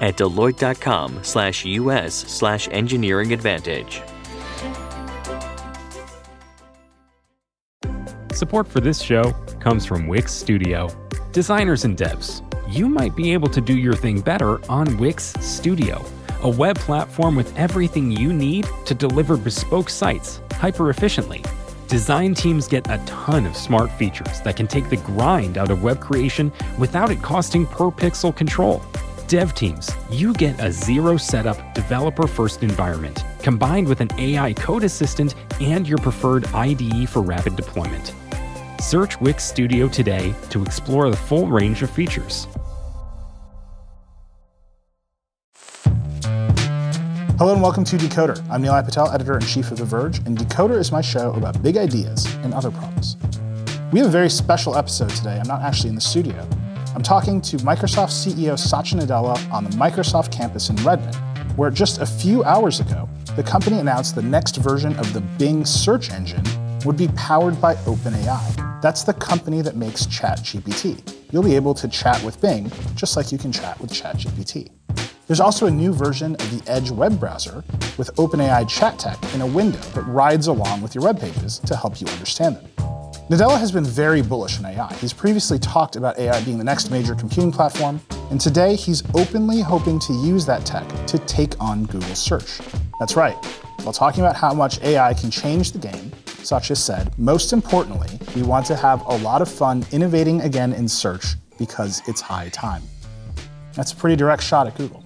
at deloitte.com slash us slash engineering advantage. Support for this show comes from Wix Studio. Designers and devs, you might be able to do your thing better on Wix Studio, a web platform with everything you need to deliver bespoke sites hyper efficiently. Design teams get a ton of smart features that can take the grind out of web creation without it costing per pixel control. Dev teams, you get a zero setup, developer first environment, combined with an AI code assistant and your preferred IDE for rapid deployment. Search Wix Studio today to explore the full range of features. Hello and welcome to Decoder. I'm Nilay Patel, editor in chief of The Verge, and Decoder is my show about big ideas and other problems. We have a very special episode today. I'm not actually in the studio. I'm talking to Microsoft CEO Satya Nadella on the Microsoft campus in Redmond, where just a few hours ago, the company announced the next version of the Bing search engine would be powered by OpenAI. That's the company that makes ChatGPT. You'll be able to chat with Bing just like you can chat with ChatGPT. There's also a new version of the Edge web browser with OpenAI chat tech in a window that rides along with your web pages to help you understand them. Nadella has been very bullish on AI. He's previously talked about AI being the next major computing platform, and today he's openly hoping to use that tech to take on Google search. That's right. While talking about how much AI can change the game, Satya said, most importantly, we want to have a lot of fun innovating again in search because it's high time. That's a pretty direct shot at Google.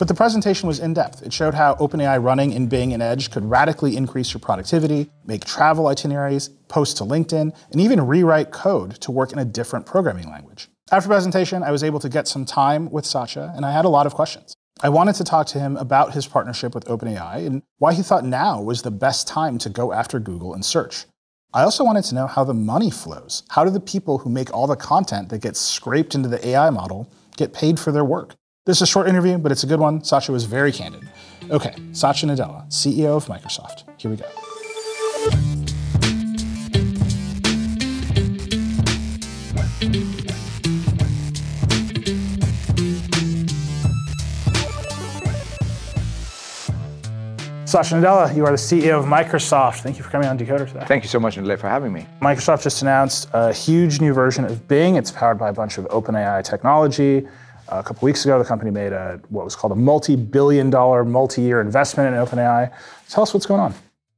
But the presentation was in depth. It showed how OpenAI running in Bing and Edge could radically increase your productivity, make travel itineraries, post to LinkedIn, and even rewrite code to work in a different programming language. After presentation, I was able to get some time with Satya, and I had a lot of questions. I wanted to talk to him about his partnership with OpenAI and why he thought now was the best time to go after Google and search. I also wanted to know how the money flows. How do the people who make all the content that gets scraped into the AI model get paid for their work? This is a short interview, but it's a good one. Satya was very candid. Okay, Satya Nadella, CEO of Microsoft. Here we go. Satya Nadella, you are the CEO of Microsoft. Thank you for coming on Decoder today. Thank you so much, Nilay, for having me. Microsoft just announced a huge new version of Bing. It's powered by a bunch of OpenAI technology. A couple weeks ago, the company made a what was called a multi-billion-dollar, multi-year investment in OpenAI. Tell us what's going on.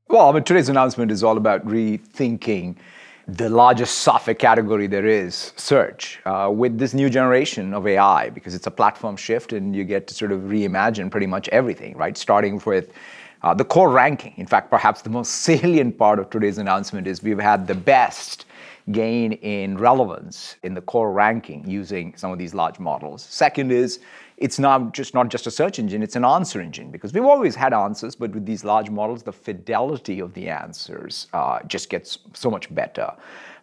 Well, I mean, today's announcement is all about rethinking the largest software category there is, search, uh, with this new generation of AI, because it's a platform shift and you get to sort of reimagine pretty much everything, right? Starting with uh, the core ranking. In fact, perhaps the most salient part of today's announcement is we've had the best gain in relevance in the core ranking using some of these large models. Second is it's not just not just a search engine, it's an answer engine because we've always had answers, but with these large models, the fidelity of the answers uh, just gets so much better.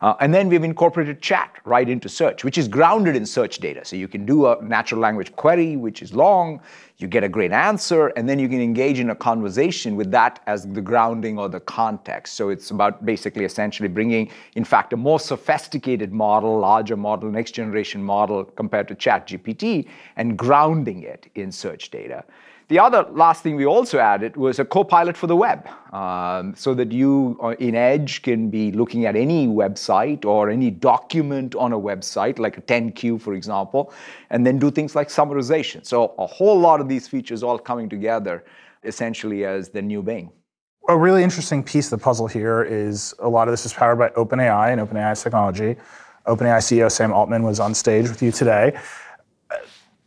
Uh, and then we've incorporated chat right into search, which is grounded in search data. So you can do a natural language query, which is long, you get a great answer, and then you can engage in a conversation with that as the grounding or the context. So it's about basically essentially bringing, in fact, a more sophisticated model, larger model, next generation model compared to ChatGPT, and grounding it in search data. The other last thing we also added was a co-pilot for the web, um, so that you uh, in Edge can be looking at any website or any document on a website, like a 10Q, for example, and then do things like summarization. So a whole lot of these features all coming together essentially as the new Bing. A really interesting piece of the puzzle here is a lot of this is powered by OpenAI and OpenAI's technology. OpenAI CEO Sam Altman was on stage with you today.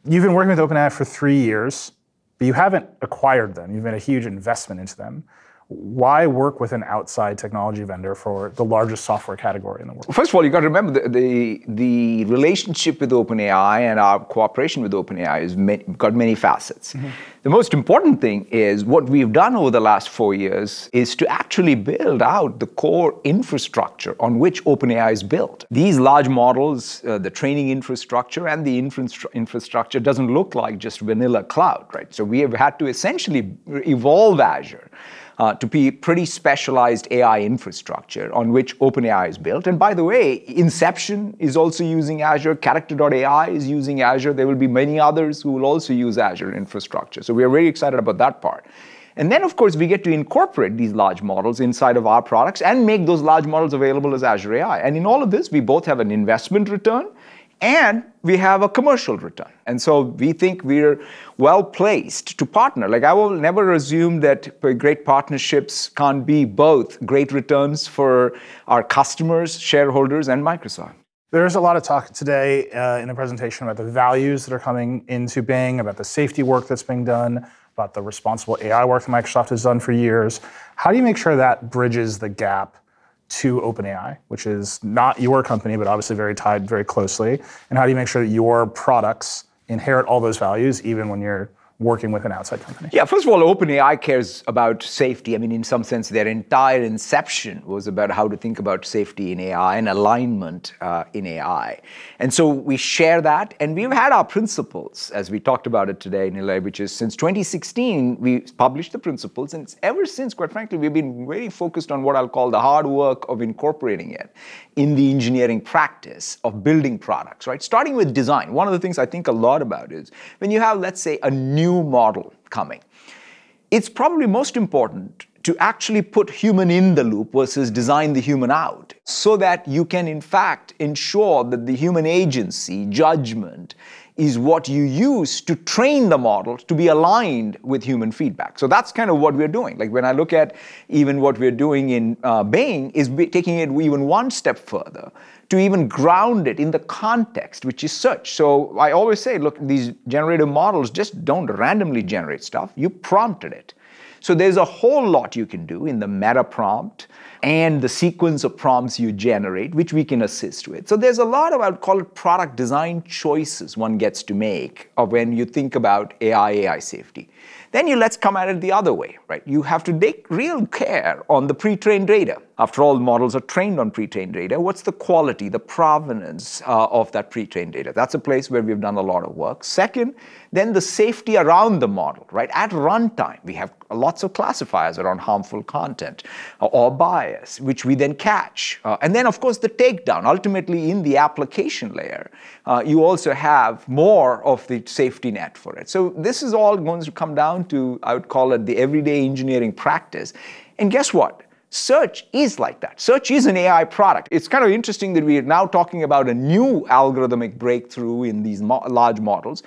You've been working with OpenAI for three years but you haven't acquired them. You've made a huge investment into them. Why work with an outside technology vendor for the largest software category in the world? First of all, you got to remember the, the, the relationship with OpenAI and our cooperation with OpenAI has many, got many facets. Mm-hmm. The most important thing is what we've done over the last four years is to actually build out the core infrastructure on which OpenAI is built. These large models, uh, the training infrastructure and the infra- infrastructure doesn't look like just vanilla cloud, right? So we have had to essentially evolve Azure Uh, to be pretty specialized AI infrastructure on which OpenAI is built. And by the way, Inflection is also using Azure, Character.ai is using Azure. There will be many others who will also use Azure infrastructure. So we are very excited about that part. And then, of course, we get to incorporate these large models inside of our products and make those large models available as Azure AI. And in all of this, we both have an investment return and we have a commercial return. And so we think we're well placed to partner. Like I will never assume that great partnerships can't be both great returns for our customers, shareholders, and Microsoft. There's a lot of talk today uh, in the presentation about the values that are coming into Bing, about the safety work that's being done, about the responsible AI work that Microsoft has done for years. How do you make sure that bridges the gap to OpenAI, which is not your company, but obviously very tied very closely? And how do you make sure that your products inherit all those values even when you're working with an outside company? Yeah, first of all, OpenAI cares about safety. I mean, in some sense, their entire inception was about how to think about safety in AI and alignment uh, in AI. And so we share that, and we've had our principles, as we talked about it today, Nilay, which is since 2016, we published the principles, and ever since, quite frankly, we've been very focused on what I'll call the hard work of incorporating it in the engineering practice of building products, right? Starting with design. One of the things I think a lot about is when you have, let's say, a new model coming, it's probably most important to actually put human in the loop versus design the human out so that you can, in fact, ensure that the human agency, judgment, is what you use to train the model to be aligned with human feedback. So that's kind of what we're doing. Like when I look at even what we're doing in uh, Bing, is taking it even one step further to even ground it in the context, which is search. So I always say, look, these generative models just don't randomly generate stuff. You prompted it. So there's a whole lot you can do in the meta prompt and the sequence of prompts you generate, which we can assist with. So there's a lot of, I would call it product design choices one gets to make of when you think about AI, AI safety. Then you let's come at it the other way, right? You have to take real care on the pre-trained data. After all, models are trained on pre-trained data. What's the quality, the provenance uh, of that pre-trained data? That's a place where we've done a lot of work. Second, then the safety around the model, right? At runtime, we have lots of classifiers around harmful content uh, or bias, which we then catch. Uh, and then, of course, the takedown. Ultimately, in the application layer, uh, you also have more of the safety net for it. So this is all going to come down to, I would call it the everyday engineering practice. And guess what? Search is like that. Search is an AI product. It's kind of interesting that we are now talking about a new algorithmic breakthrough in these mo- large models.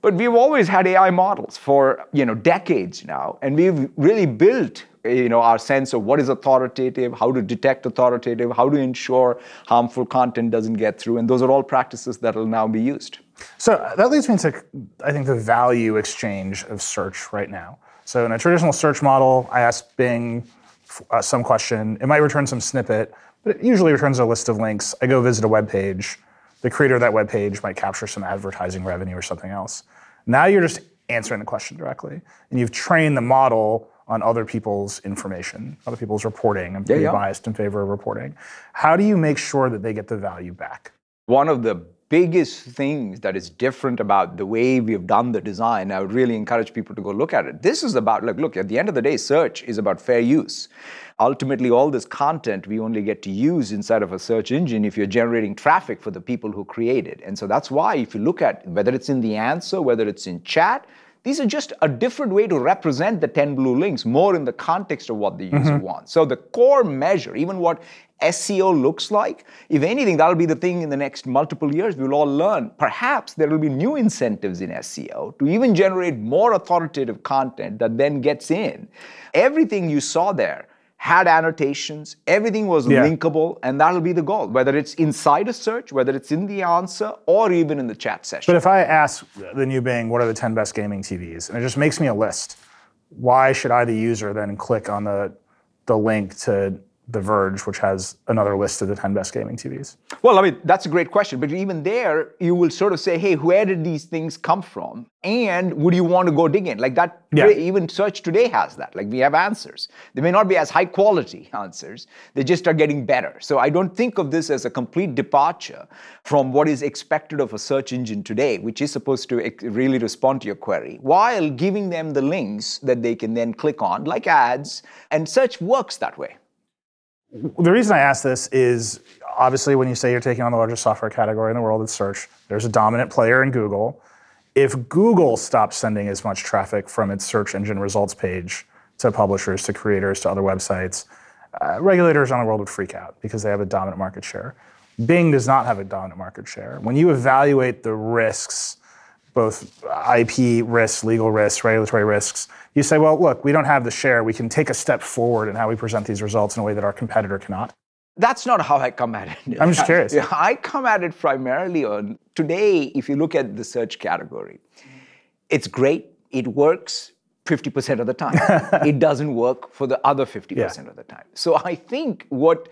But we've always had AI models for you know decades now, and we've really built you know our sense of what is authoritative, how to detect authoritative, how to ensure harmful content doesn't get through, and those are all practices that will now be used. So uh, that leads me to I think the value exchange of search right now. So in a traditional search model, I ask Bing uh, some question, it might return some snippet, but it usually returns a list of links. I go visit a web page the creator of that web page might capture some advertising revenue or something else. Now you're just answering the question directly, and you've trained the model on other people's information, other people's reporting. I'm pretty yeah, yeah. biased in favor of reporting. How do you make sure that they get the value back? One of the biggest things that is different about the way we've done the design, I would really encourage people to go look at it. This is about, like, look, at the end of the day, search is about fair use ultimately all this content we only get to use inside of a search engine if you're generating traffic for the people who create it. And so that's why if you look at whether it's in the answer, whether it's in chat, these are just a different way to represent the 10 blue links more in the context of what the user mm-hmm. wants. So the core measure, even what SEO looks like, if anything, that'll be the thing in the next multiple years. We'll all learn. Perhaps there will be new incentives in SEO to even generate more authoritative content that then gets in. Everything you saw there had annotations, everything was yeah. linkable, and that'll be the goal, whether it's inside a search, whether it's in the answer, or even in the chat session. But if I ask the new Bing, what are the 10 best gaming TVs, and it just makes me a list, why should I, the user, then click on the the link to the Verge, which has another list of the 10 best gaming TVs? Well, I mean, that's a great question. But even there, you will sort of say, hey, where did these things come from? And would you want to go dig in? Like that, Yeah. even search today has that. Like we have answers. They may not be as high quality answers, they just are getting better. So I don't think of this as a complete departure from what is expected of a search engine today, which is supposed to really respond to your query, while giving them the links that they can then click on, like ads. And search works that way. The reason I ask this is obviously when you say you're taking on the largest software category in the world, it's search. There's a dominant player in Google. If Google stops sending as much traffic from its search engine results page to publishers, to creators, to other websites, uh, regulators around the world would freak out because they have a dominant market share. Bing does not have a dominant market share. When you evaluate the risks, both IP risks, legal risks, regulatory risks, you say, well, look, we don't have the share. We can take a step forward in how we present these results in a way that our competitor cannot. That's not how I come at it. I'm just curious. Yeah, I come at it primarily on today, if you look at the search category, it's great, it works 50% of the time. it doesn't work for the other 50% of the time. So I think what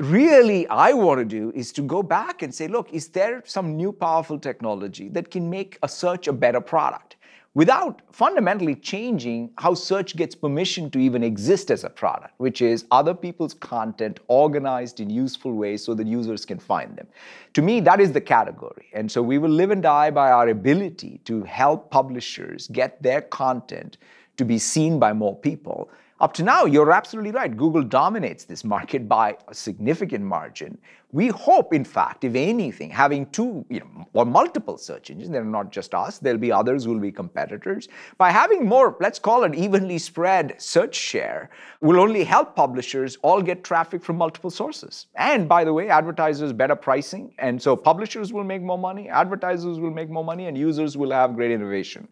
really I want to do is to go back and say, look, is there some new powerful technology that can make a search a better product? Without fundamentally changing how search gets permission to even exist as a product, which is other people's content organized in useful ways so that users can find them. To me, that is the category. And so we will live and die by our ability to help publishers get their content to be seen by more people. Up to now, you're absolutely right. Google dominates this market by a significant margin. We hope, in fact, if anything, having two you know, or multiple search engines, they're not just us, there'll be others who will be competitors. By having more, let's call it evenly spread search share, will only help publishers all get traffic from multiple sources. And by the way, advertisers better pricing. And so publishers will make more money, advertisers will make more money, and users will have great innovation.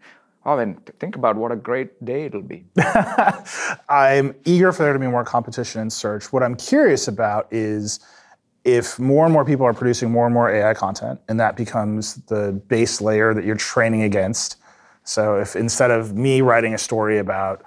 Oh, then think about what a great day it'll be. I'm eager for there to be more competition in search. What I'm curious about is if more and more people are producing more and more AI content, and that becomes the base layer that you're training against. So if instead of me writing a story about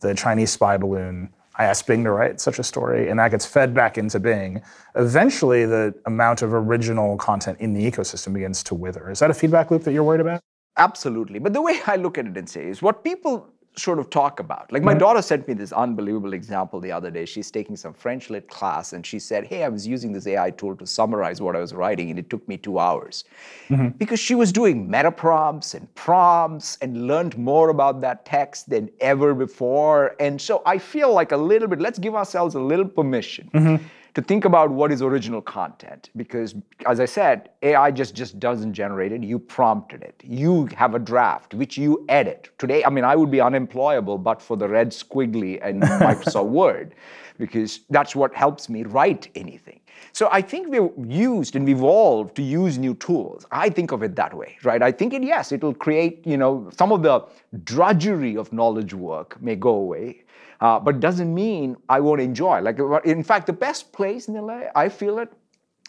the Chinese spy balloon, I ask Bing to write such a story, and that gets fed back into Bing, eventually the amount of original content in the ecosystem begins to wither. Is that a feedback loop that you're worried about? Absolutely. But the way I look at it and say is what people sort of talk about. Like my mm-hmm. daughter sent me this unbelievable example the other day. She's taking some French lit class and she said, Hey, I was using this AI tool to summarize what I was writing and it took me two hours. Mm-hmm. Because she was doing meta prompts and prompts and learned more about that text than ever before. And so I feel like a little bit, let's give ourselves a little permission mm-hmm. To think about what is original content because as i said ai just just doesn't generate it you prompted it you have a draft which you edit today i mean i would be unemployable but for the red squiggly in microsoft word because that's what helps me write anything so I think we've used and evolved to use new tools. I think of it that way, right? I think it, yes, it'll create, you know, some of the drudgery of knowledge work may go away, uh, but doesn't mean I won't enjoy. Like, in fact, the best place in LA, I feel it,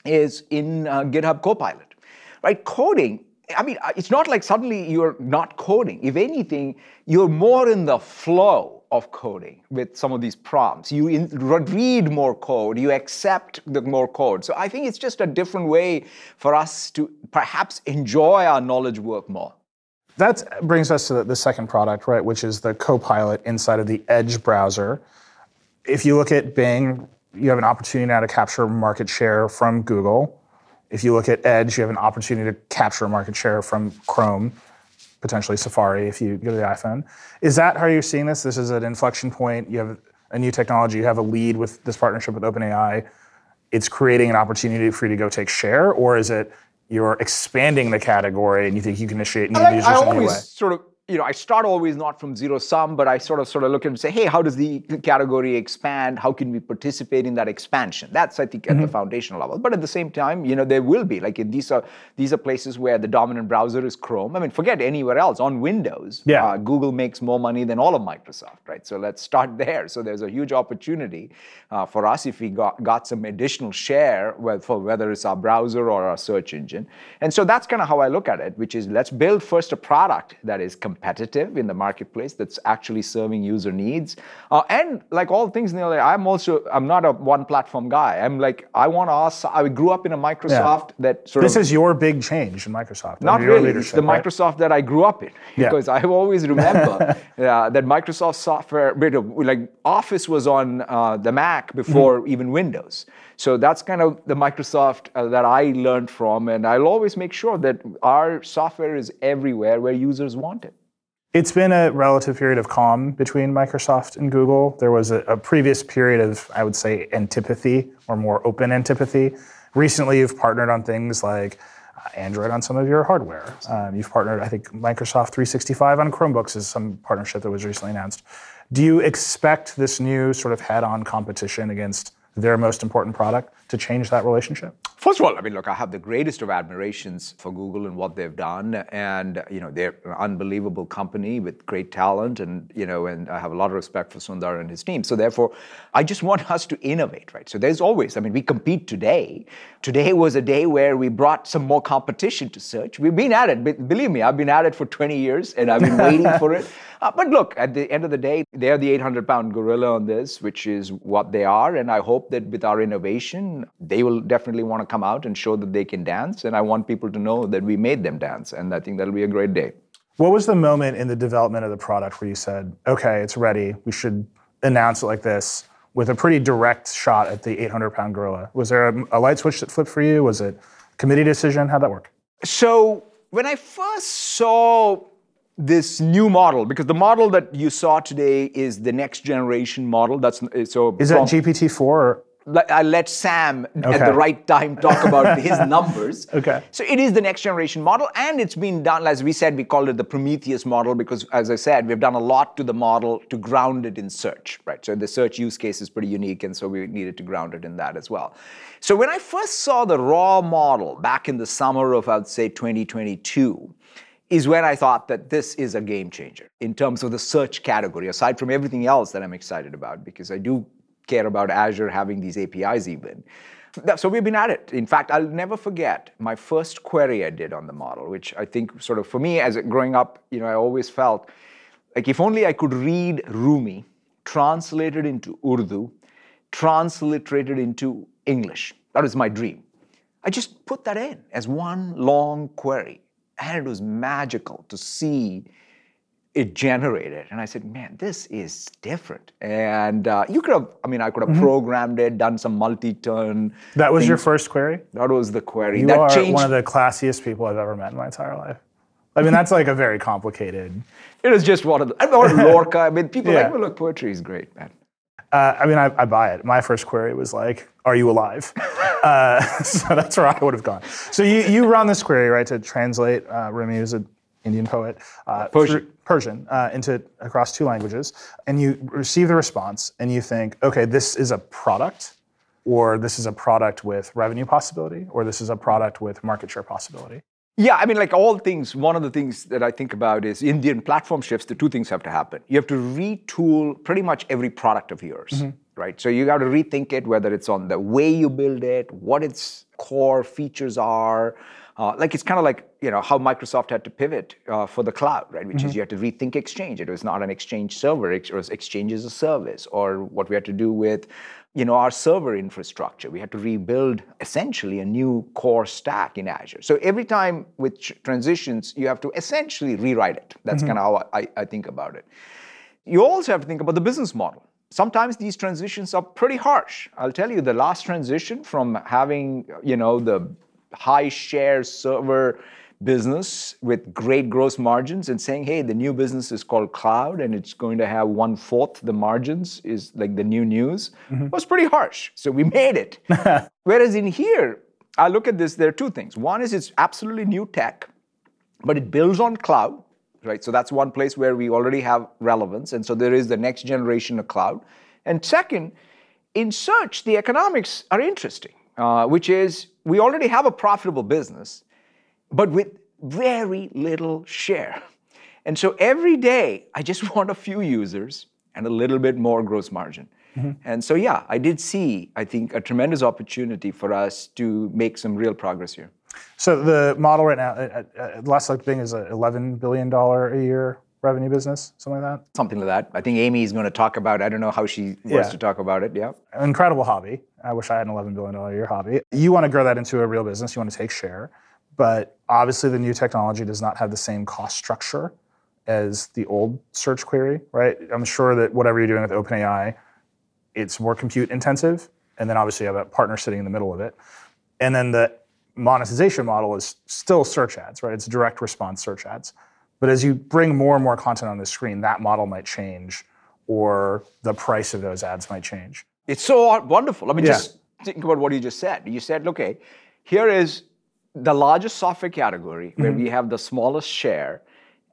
is in uh, GitHub Copilot, right? Coding. I mean, uh, it's not like suddenly you're not coding. If anything, you're more in the flow of coding with some of these prompts. You in, read more code, you accept the more code. So I think it's just a different way for us to perhaps enjoy our knowledge work more. That brings us to the, the second product, right, which is the Copilot inside of the Edge browser. If you look at Bing, you have an opportunity now to capture market share from Google. If you look at Edge, you have an opportunity to capture market share from Chrome, potentially Safari if you go to the iPhone. Is that how you're seeing this? This is an inflection point. You have a new technology. You have a lead with this partnership with OpenAI. It's creating an opportunity for you to go take share, or is it you're expanding the category and you think you can initiate new I, users I always way? sort of, you know, I start always not from zero sum, but I sort of sort of look and say, hey, how does the category expand? How can we participate in that expansion? That's I think at Mm-hmm. the foundational level. But at the same time, you know, there will be like these are these are places where the dominant browser is Chrome. I mean, forget anywhere else on Windows. Yeah. uh, Google makes more money than all of Microsoft, right? So let's start there. So there's a huge opportunity uh, for us if we got, got some additional share, for whether it's our browser or our search engine. And so that's kind of how I look at it, which is let's build first a product that is competitive competitive in the marketplace, that's actually serving user needs. Uh, and like all things, Nilay, I'm also I'm not a one platform guy. I'm like I want to ask. I grew up in a Microsoft yeah. that sort this of. This is your big change in Microsoft. Not really. It's the right? Microsoft that I grew up in because yeah. I always remember uh, that Microsoft software, like Office was on uh, the Mac before mm-hmm. even Windows. So that's kind of the Microsoft uh, that I learned from, and I'll always make sure that our software is everywhere where users want it. It's been a relative period of calm between Microsoft and Google. There was a, a previous period of, I would say, antipathy or more open antipathy. Recently, you've partnered on things like uh, Android on some of your hardware. Um, you've partnered, I think, Microsoft 365 on Chromebooks is some partnership that was recently announced. Do you expect this new sort of head on competition against their most important product to change that relationship? First of all, I mean, look, I have the greatest of admirations for Google and what they've done, and you know, they're an unbelievable company with great talent, and you know, and I have a lot of respect for Sundar and his team. So therefore, I just want us to innovate, right? So there's always, I mean, we compete today. Today was a day where we brought some more competition to search. We've been at it. Believe me, I've been at it for 20 years, and I've been waiting for it. Uh, but look, at the end of the day, they're the 800 pound gorilla on this, which is what they are. And I hope that with our innovation, they will definitely want to come out and show that they can dance. And I want people to know that we made them dance. And I think that'll be a great day. What was the moment in the development of the product where you said, okay, it's ready, we should announce it like this? With a pretty direct shot at the 800 pound gorilla. Was there a, a light switch that flipped for you? Was it committee decision? How'd that work? So, when I first saw this new model because the model that you saw today is the next generation model that's so is that gpt-4 or I let Sam okay. at the right time talk about his numbers. Okay. So it is the next generation model, and it's been done, as we said, we called it the Prometheus model because, as I said, we've done a lot to the model to ground it in search, right? So the search use case is pretty unique, and so we needed to ground it in that as well. So when I first saw the raw model back in the summer of, I'd say, 2022, is when I thought that this is a game changer in terms of the search category, aside from everything else that I'm excited about, because I do care about Azure having these APIs even. So we've been at it. In fact, I'll never forget my first query I did on the model, which I think sort of for me as growing up, you know, I always felt like if only I could read Rumi, translated into Urdu, transliterated into English. That was my dream. I just put that in as one long query and it was magical to see it generated. And I said, man, this is different. And uh, you could have, I mean, I could have mm-hmm. programmed it, done some multi-turn. That was things. your first query? That was the query. You that are changed. one of the classiest people I've ever met in my entire life. I mean, that's like a very complicated. It is just one of the, mean, Lorca. I mean, people yeah. like, well, look, poetry is great, man. Uh, I mean, I, I, buy it. My first query was like, "Are you alive?" uh, so that's where I would have gone. So you, you run this query right to translate uh, Rumi, who's an Indian poet, uh, Persian, Persian uh, into across two languages, and you receive the response, and you think, "Okay, this is a product." Or this is a product with revenue possibility, or this is a product with market share possibility. Yeah, I mean, like all things, one of the things that I think about is Indian platform shifts. The two things have to happen. You have to retool pretty much every product of yours, mm-hmm. right? So you got to rethink it, whether it's on the way you build it, what its core features are. Uh, like it's kind of like you know how Microsoft had to pivot uh, for the cloud, right? Which mm-hmm. is you had to rethink Exchange. It was not an Exchange server; it was Exchange as a service, or what we had to do with you know, our server infrastructure. We had to rebuild essentially a new core stack in Azure. So every time with transitions, you have to essentially rewrite it. That's mm-hmm. kind of how I, I think about it. You also have to think about the business model. Sometimes these transitions are pretty harsh. I'll tell you, the last transition from having, you know, the high share server business with great gross margins and saying, hey, the new business is called cloud and it's going to have one fourth the margins is like the new news mm-hmm. was pretty harsh. So we made it. Whereas in here, I look at this, there are two things. One is it's absolutely new tech, but it builds on cloud, right? So that's one place where we already have relevance. And so there is the next generation of cloud. And second, in search, the economics are interesting, uh, which is we already have a profitable business but with very little share. And so every day, I just want a few users and a little bit more gross margin. Mm-hmm. And so, yeah, I did see, I think, a tremendous opportunity for us to make some real progress here. So the model right now, uh, uh, uh last like thing is a $11 billion a year revenue business, something like that. Something like that. I think Amy is going to talk about. I don't know how she wants Yeah. to talk about it. Yeah. incredible hobby. I wish I had an $11 billion a year hobby. You want to grow that into a real business, you want to take share. But obviously, the new technology does not have the same cost structure as the old search query, right? I'm sure that whatever you're doing with OpenAI, it's more compute intensive. And then obviously, you have a partner sitting in the middle of it. And then the monetization model is still search ads, right? It's direct response search ads. But as you bring more and more content on the screen, that model might change or the price of those ads might change. It's so wonderful. I mean, Yeah. just think about what you just said. You said, okay, here is the largest software category where Mm-hmm. we have the smallest share.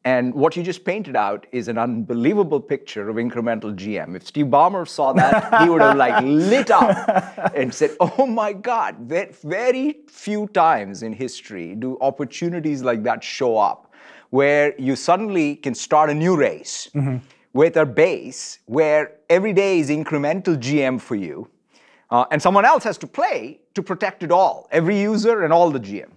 And what you just painted out is an unbelievable picture of incremental GM. If Steve Ballmer saw that, he would have like lit up and said, "Oh my God!" Very few times in history do opportunities like that show up, where you suddenly can start a new race with a base where every day is incremental GM for you, uh, and someone else has to play to protect it all, every user and all the GM.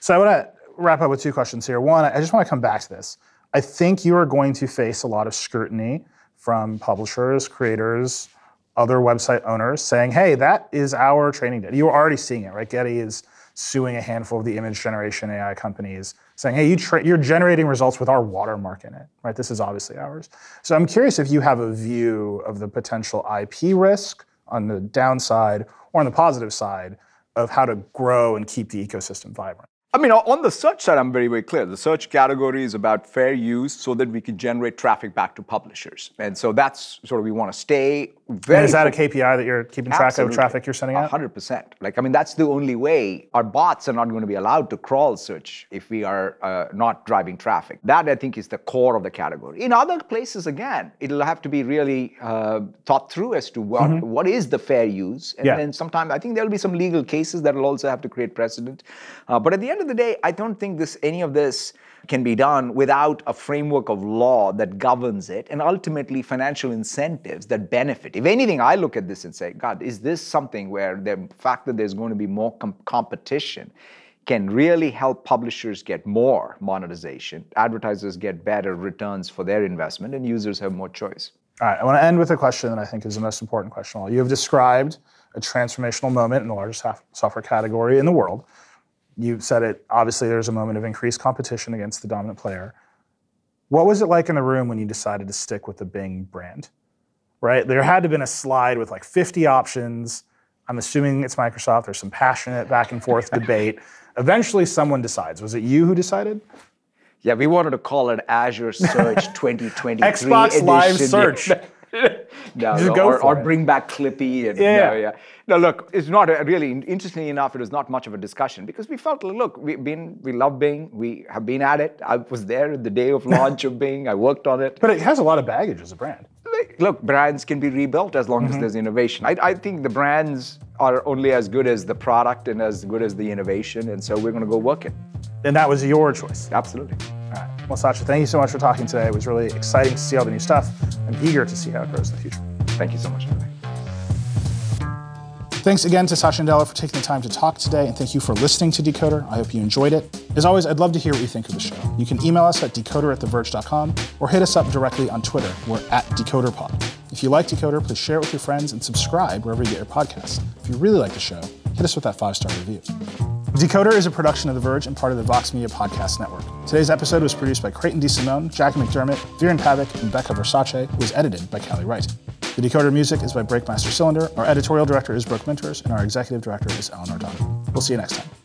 So I want to wrap up with two questions here. One, I just want to come back to this. I think you are going to face a lot of scrutiny from publishers, creators, other website owners saying, hey, that is our training data. You are already seeing it, right? Getty is suing a handful of the image generation AI companies, saying, hey, you tra- you're generating results with our watermark in it, right? This is obviously ours. So I'm curious if you have a view of the potential IP risk on the downside or on the positive side of how to grow and keep the ecosystem vibrant. I mean, on the search side, I'm very, very clear. The search category is about fair use so that we can generate traffic back to publishers. And so that's sort of, we want to stay very. And is that a KPI that you're keeping track of traffic you're sending out? hundred percent. Like, I mean, that's the only way. Our bots are not going to be allowed to crawl search if we are uh, not driving traffic. That I think is the core of the category. In other places, again, it'll have to be really uh, thought through as to what what is the fair use. And Yeah. then sometimes I think there'll be some legal cases that will also have to create precedent. Uh, but at the end of the day, I don't think this any of this can be done without a framework of law that governs it and ultimately financial incentives that benefit. If anything, I look at this and say, God, is this something where the fact that there's going to be more com- competition can really help publishers get more monetization, advertisers get better returns for their investment, and users have more choice? All right, I want to end with a question that I think is the most important question. of all. You have described a transformational moment in the largest software category in the world. You said it, obviously, there's a moment of increased competition against the dominant player. What was it like in the room when you decided to stick with the Bing brand? Right? There had to have been a slide with like 50 options. I'm assuming it's Microsoft. There's some passionate back and forth debate. Eventually, someone decides. Was it you who decided? Yeah, we wanted to call it Azure Search 2023 Xbox edition. Live Search. No, no, or, or bring back Clippy. And, Yeah. No, yeah. No, look, it's not a, really. Interestingly enough, it was not much of a discussion because we felt, look, we've been, we love Bing. We have been at it. I was there the day of launch of Bing. I worked on it. But it has a lot of baggage as a brand. Look, brands can be rebuilt as long as mm-hmm. there's innovation. I, I think the brands are only as good as the product and as good as the innovation, and so we're going to go work it. And that was your choice. Absolutely. All right. Well, Satya, thank you so much for talking today. It was really exciting to see all the new stuff. I'm eager to see how it grows in the future. Thank you so much. Thanks again to Satya Nadella for taking the time to talk today, and thank you for listening to Decoder. I hope you enjoyed it. As always, I'd love to hear what you think of the show. You can email us at decoder at theverge.com or hit us up directly on Twitter. We're at DecoderPod. If you like Decoder, please share it with your friends and subscribe wherever you get your podcasts. If you really like the show, hit us with that five star review. Decoder is a production of The Verge and part of the Vox Media Podcast Network. Today's episode was produced by Creighton DeSimone, Jackie McDermott, Vjeran Pavic, and Becca Versace, who was edited by Callie Wright. The Decoder music is by Breakmaster Cylinder, our editorial director is Brooke Minters, and our executive director is Eleanor Dunn. We'll see you next time.